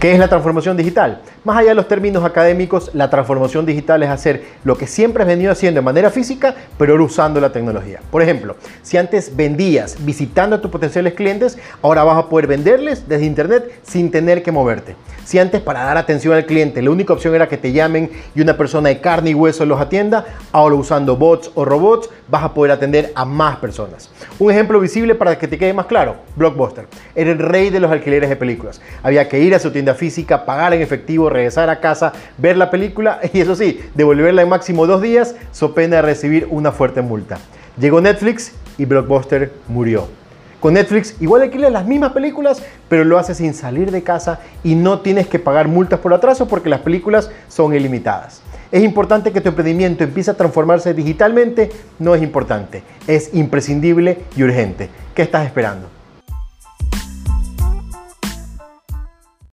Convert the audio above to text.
¿Qué es la transformación digital? Más allá de los términos académicos, la transformación digital es hacer lo que siempre has venido haciendo de manera física, pero usando la tecnología. Por ejemplo, si antes vendías visitando a tus potenciales clientes, ahora vas a poder venderles desde internet sin tener que moverte. Si antes para dar atención al cliente la única opción era que te llamen y una persona de carne y hueso los atienda, ahora usando bots o robots vas a poder atender a más personas. Un ejemplo visible para que te quede más claro, Blockbuster. Era el rey de los alquileres de películas. Había que ir a su tienda física, pagar en efectivo, regresar a casa, ver la película y eso sí, devolverla en máximo dos días, so pena de recibir una fuerte multa. Llegó Netflix y Blockbuster murió. Con Netflix igual alquilas las mismas películas, pero lo haces sin salir de casa y no tienes que pagar multas por atraso porque las películas son ilimitadas. ¿Es importante que tu emprendimiento empiece a transformarse digitalmente? No es importante, es imprescindible y urgente. ¿Qué estás esperando?